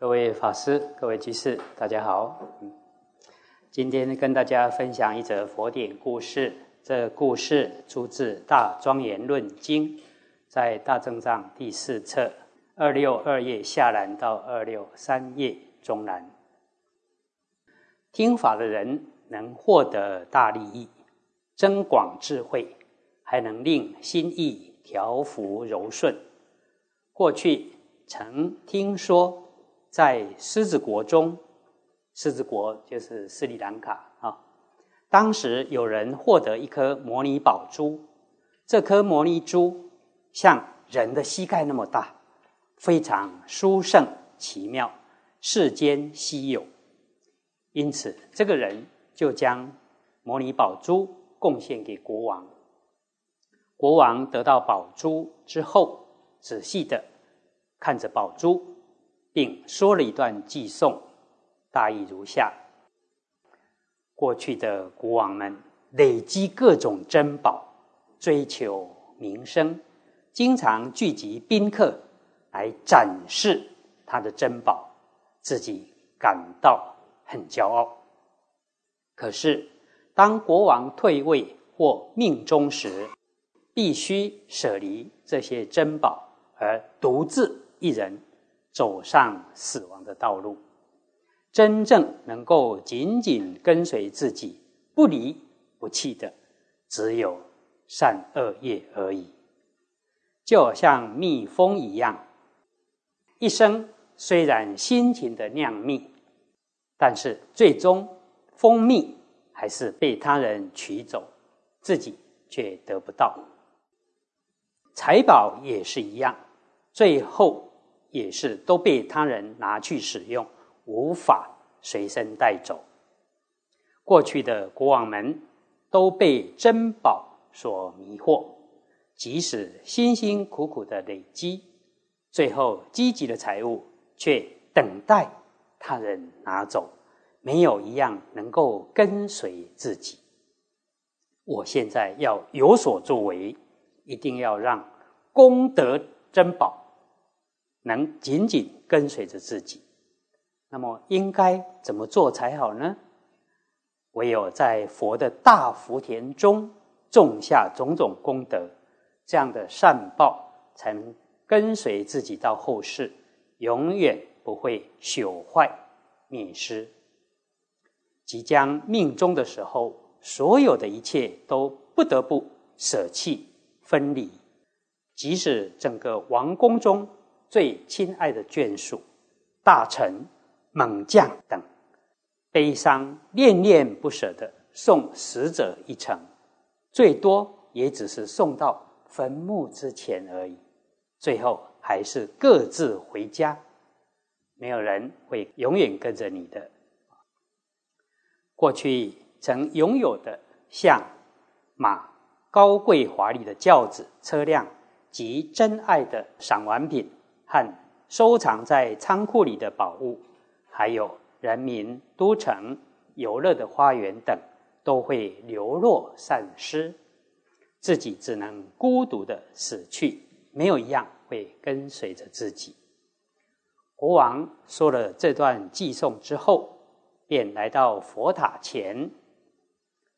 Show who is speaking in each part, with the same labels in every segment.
Speaker 1: 各位法师、各位居士，大家好。今天跟大家分享一则佛典故事。这故事出自《大庄严论经》，在大正藏第四册二六二页下栏到二六三页中栏。听法的人能获得大利益，增广智慧，还能令心意调伏柔顺。过去曾听说。在狮子国中，狮子国就是斯里兰卡啊。当时有人获得一颗摩尼宝珠，这颗摩尼珠像人的膝盖那么大，非常殊胜奇妙，世间稀有。因此，这个人就将摩尼宝珠贡献给国王。国王得到宝珠之后，仔细的看着宝珠。并说了一段寄颂，大意如下：过去的国王们累积各种珍宝，追求名声，经常聚集宾客来展示他的珍宝，自己感到很骄傲。可是，当国王退位或命终时，必须舍离这些珍宝，而独自一人。走上死亡的道路，真正能够紧紧跟随自己、不离不弃的，只有善恶业而已。就像蜜蜂一样，一生虽然辛勤的酿蜜，但是最终蜂蜜还是被他人取走，自己却得不到。财宝也是一样，最后。也是都被他人拿去使用，无法随身带走。过去的国王们都被珍宝所迷惑，即使辛辛苦苦的累积，最后积极的财物却等待他人拿走，没有一样能够跟随自己。我现在要有所作为，一定要让功德珍宝。能紧紧跟随着自己，那么应该怎么做才好呢？唯有在佛的大福田中种下种种功德，这样的善报才能跟随自己到后世，永远不会朽坏灭失。即将命终的时候，所有的一切都不得不舍弃分离，即使整个王宫中。最亲爱的眷属、大臣、猛将等，悲伤恋恋不舍的送死者一程，最多也只是送到坟墓之前而已。最后还是各自回家，没有人会永远跟着你的。过去曾拥有的像马、高贵华丽的轿子、车辆及真爱的赏玩品。和收藏在仓库里的宝物，还有人民都城游乐的花园等，都会流落散失，自己只能孤独的死去，没有一样会跟随着自己。国王说了这段寄送之后，便来到佛塔前，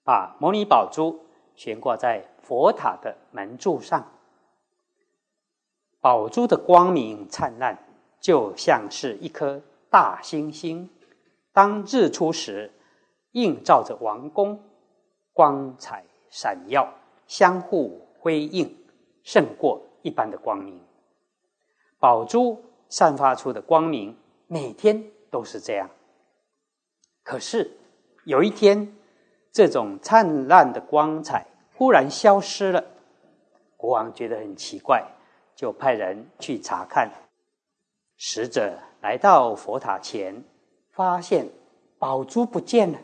Speaker 1: 把摩尼宝珠悬挂在佛塔的门柱上。宝珠的光明灿烂，就像是一颗大星星。当日出时，映照着王宫，光彩闪耀，相互辉映，胜过一般的光明。宝珠散发出的光明，每天都是这样。可是有一天，这种灿烂的光彩忽然消失了。国王觉得很奇怪。就派人去查看。使者来到佛塔前，发现宝珠不见了，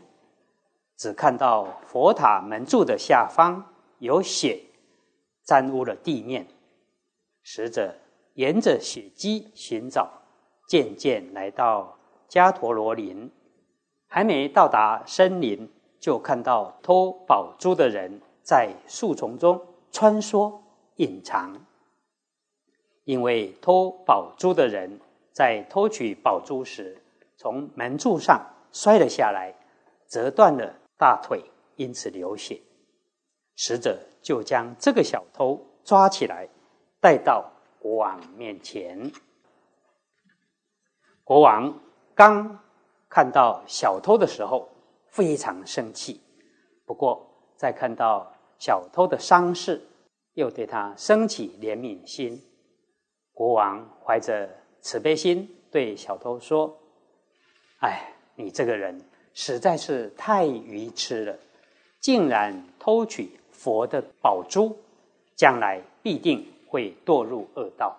Speaker 1: 只看到佛塔门柱的下方有血沾污了地面。使者沿着血迹寻找，渐渐来到迦陀罗林，还没到达森林，就看到偷宝珠的人在树丛中穿梭隐藏。因为偷宝珠的人在偷取宝珠时，从门柱上摔了下来，折断了大腿，因此流血。使者就将这个小偷抓起来，带到国王面前。国王刚看到小偷的时候，非常生气。不过，在看到小偷的伤势，又对他升起怜悯心。国王怀着慈悲心，对小偷说：“哎，你这个人实在是太愚痴了，竟然偷取佛的宝珠，将来必定会堕入恶道。”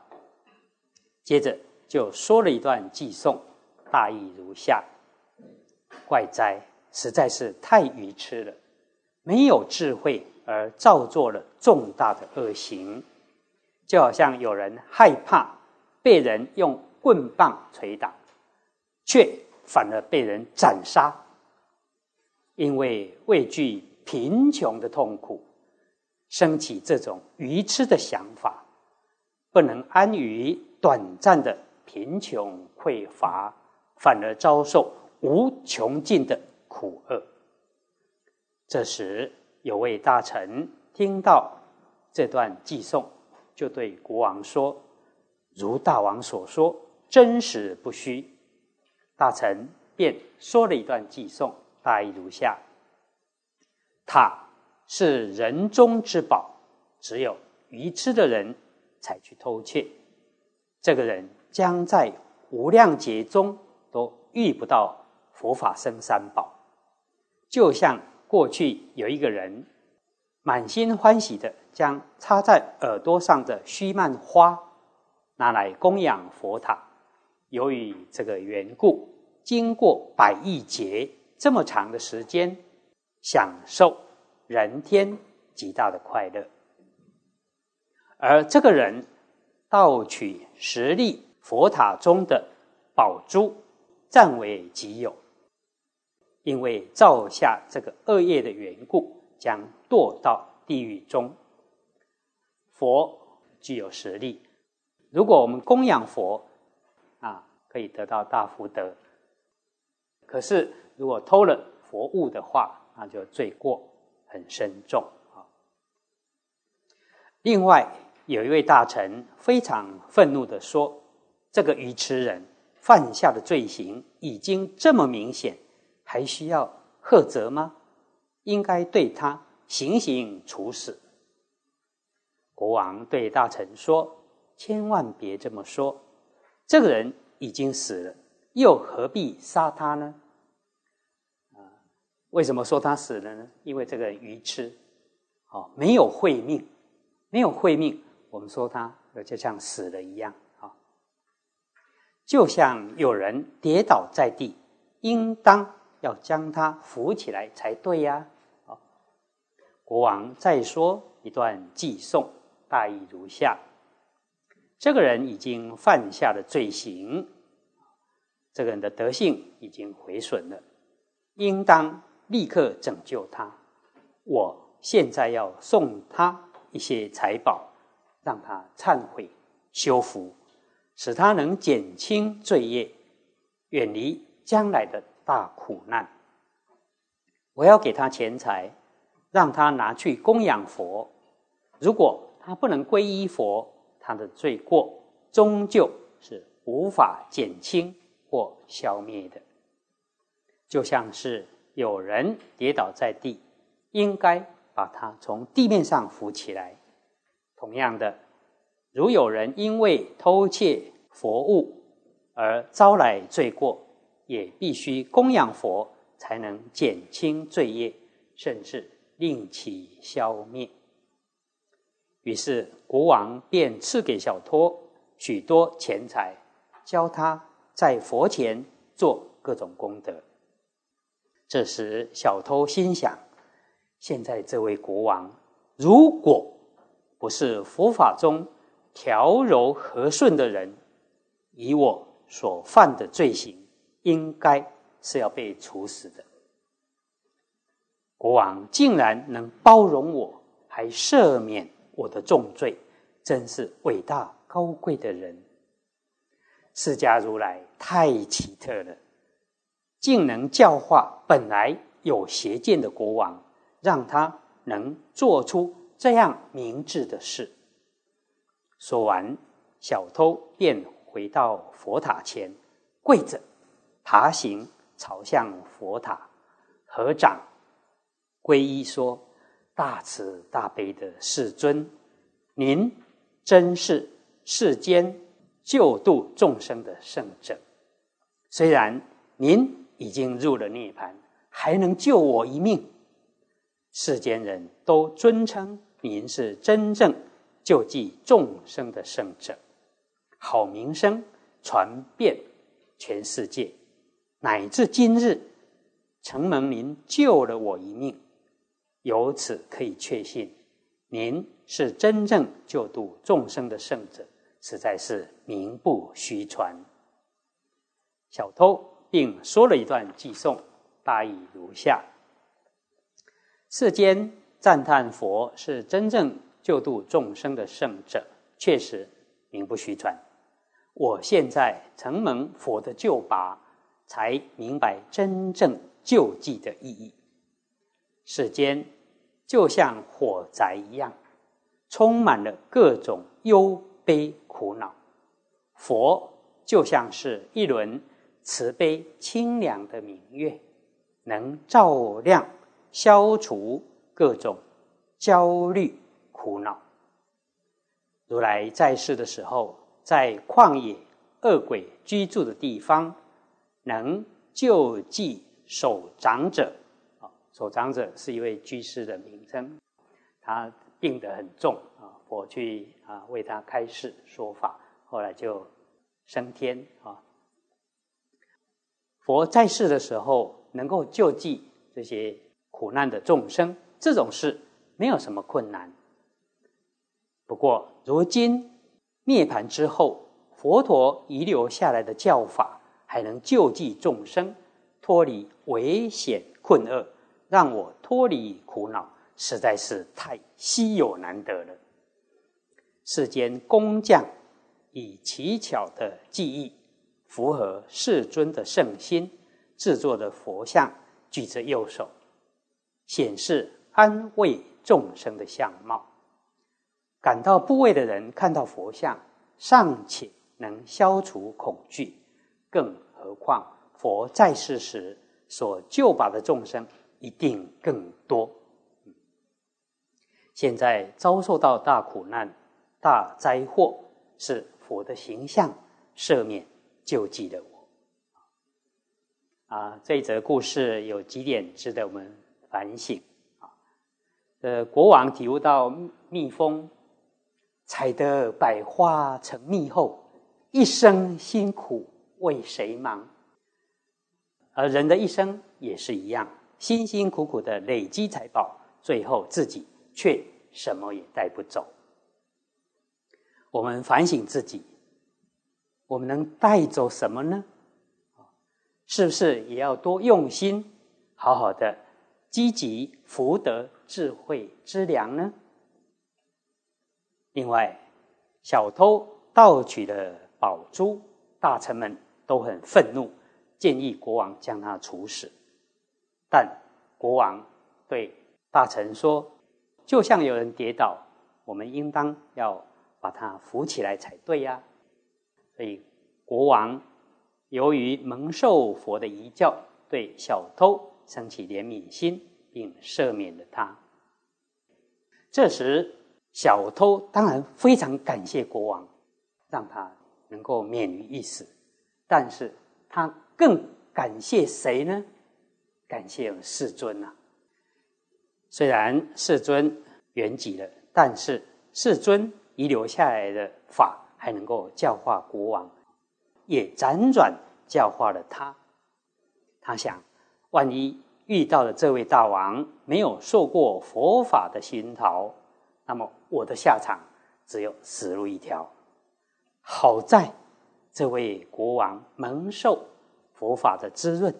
Speaker 1: 接着就说了一段偈颂，大意如下：“怪哉，实在是太愚痴了，没有智慧而造作了重大的恶行。”就好像有人害怕被人用棍棒捶打，却反而被人斩杀，因为畏惧贫穷的痛苦，升起这种愚痴的想法，不能安于短暂的贫穷匮乏，反而遭受无穷尽的苦厄。这时，有位大臣听到这段寄颂。就对国王说：“如大王所说，真实不虚。”大臣便说了一段偈颂，大意如下：“塔是人中之宝，只有愚痴的人才去偷窃。这个人将在无量劫中都遇不到佛法僧三宝。就像过去有一个人。”满心欢喜的将插在耳朵上的须曼花拿来供养佛塔，由于这个缘故，经过百亿劫这么长的时间，享受人天极大的快乐。而这个人盗取十粒佛塔中的宝珠，占为己有，因为造下这个恶业的缘故。将堕到地狱中。佛具有实力，如果我们供养佛，啊，可以得到大福德。可是如果偷了佛物的话，那就罪过很深重啊。另外，有一位大臣非常愤怒的说：“这个愚痴人犯下的罪行已经这么明显，还需要贺责吗？”应该对他行刑处死。国王对大臣说：“千万别这么说，这个人已经死了，又何必杀他呢？”啊，为什么说他死了呢？因为这个愚痴，哦，没有慧命，没有慧命，我们说他就像死了一样啊。就像有人跌倒在地，应当要将他扶起来才对呀。国王再说一段寄送，大意如下：这个人已经犯下了罪行，这个人的德性已经毁损了，应当立刻拯救他。我现在要送他一些财宝，让他忏悔修福，使他能减轻罪业，远离将来的大苦难。我要给他钱财。让他拿去供养佛，如果他不能皈依佛，他的罪过终究是无法减轻或消灭的。就像是有人跌倒在地，应该把他从地面上扶起来。同样的，如有人因为偷窃佛物而招来罪过，也必须供养佛，才能减轻罪业，甚至。令其消灭。于是国王便赐给小偷许多钱财，教他在佛前做各种功德。这时小偷心想：现在这位国王，如果不是佛法中调柔和顺的人，以我所犯的罪行，应该是要被处死的。国王竟然能包容我，还赦免我的重罪，真是伟大高贵的人。释迦如来太奇特了，竟能教化本来有邪见的国王，让他能做出这样明智的事。说完，小偷便回到佛塔前，跪着爬行，朝向佛塔，合掌皈依说：“大慈大悲的世尊，您真是世间救度众生的圣者。虽然您已经入了涅槃，还能救我一命，世间人都尊称您是真正。”救济众生的圣者，好名声传遍全世界，乃至今日，承蒙您救了我一命，由此可以确信，您是真正救度众生的圣者，实在是名不虚传。小偷并说了一段偈颂，大意如下：世间赞叹佛是真正。救度众生的圣者，确实名不虚传。我现在承蒙佛的救拔，才明白真正救济的意义。世间就像火灾一样，充满了各种忧悲苦恼。佛就像是一轮慈悲清凉的明月，能照亮、消除各种焦虑。苦恼。如来在世的时候，在旷野恶鬼居住的地方，能救济守长者。啊，守长者是一位居士的名称。他病得很重啊，我去啊为他开示说法，后来就升天啊。佛在世的时候，能够救济这些苦难的众生，这种事没有什么困难。不过，如今涅盘之后，佛陀遗留下来的教法还能救济众生，脱离危险困厄，让我脱离苦恼，实在是太稀有难得了。世间工匠以奇巧的技艺，符合世尊的圣心，制作的佛像，举着右手，显示安慰众生的相貌。感到部位的人看到佛像，尚且能消除恐惧，更何况佛在世时所救拔的众生一定更多。现在遭受到大苦难、大灾祸，是佛的形象赦免救济的我。啊，这一则故事有几点值得我们反省啊。呃，国王体悟到蜜蜂。采得百花成蜜后，一生辛苦为谁忙？而人的一生也是一样，辛辛苦苦的累积财宝，最后自己却什么也带不走。我们反省自己，我们能带走什么呢？是不是也要多用心，好好的积极福德智慧之粮呢？另外，小偷盗取了宝珠，大臣们都很愤怒，建议国王将他处死。但国王对大臣说：“就像有人跌倒，我们应当要把他扶起来才对呀。”所以，国王由于蒙受佛的遗教，对小偷升起怜悯心，并赦免了他。这时。小偷当然非常感谢国王，让他能够免于一死，但是他更感谢谁呢？感谢世尊呐。虽然世尊圆寂了，但是世尊遗留下来的法还能够教化国王，也辗转教化了他。他想，万一遇到了这位大王没有受过佛法的熏陶。那么我的下场只有死路一条。好在这位国王蒙受佛法的滋润，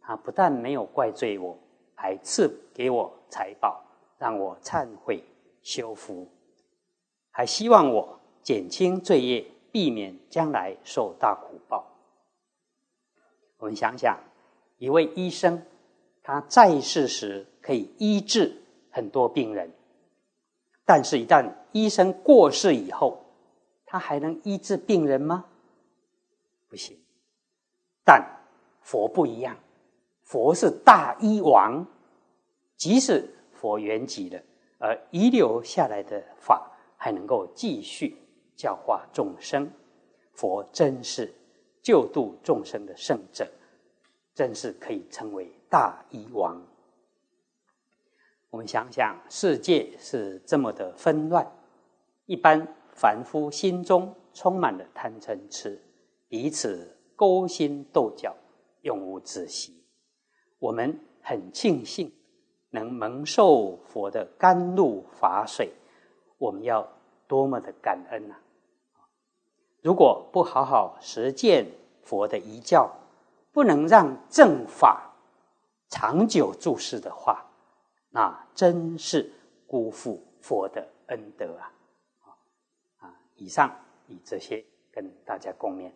Speaker 1: 他不但没有怪罪我，还赐给我财宝，让我忏悔修福，还希望我减轻罪业，避免将来受大苦报。我们想想，一位医生，他在世时可以医治很多病人，但是，一旦医生过世以后，他还能医治病人吗？不行。但佛不一样，佛是大医王，即使佛圆寂了，而遗留下来的法还能够继续教化众生。佛真是救度众生的圣者，真是可以称为大医王。我们想想，世界是这么的纷乱，一般凡夫心中充满了贪嗔痴，彼此。勾心斗角，永无止息。我们很庆幸能蒙受佛的甘露法水，我们要多么的感恩呐！如果不好好实践佛的遗教，不能让正法长久注视的话，那真是辜负佛的恩德啊！啊，以上以这些跟大家共勉。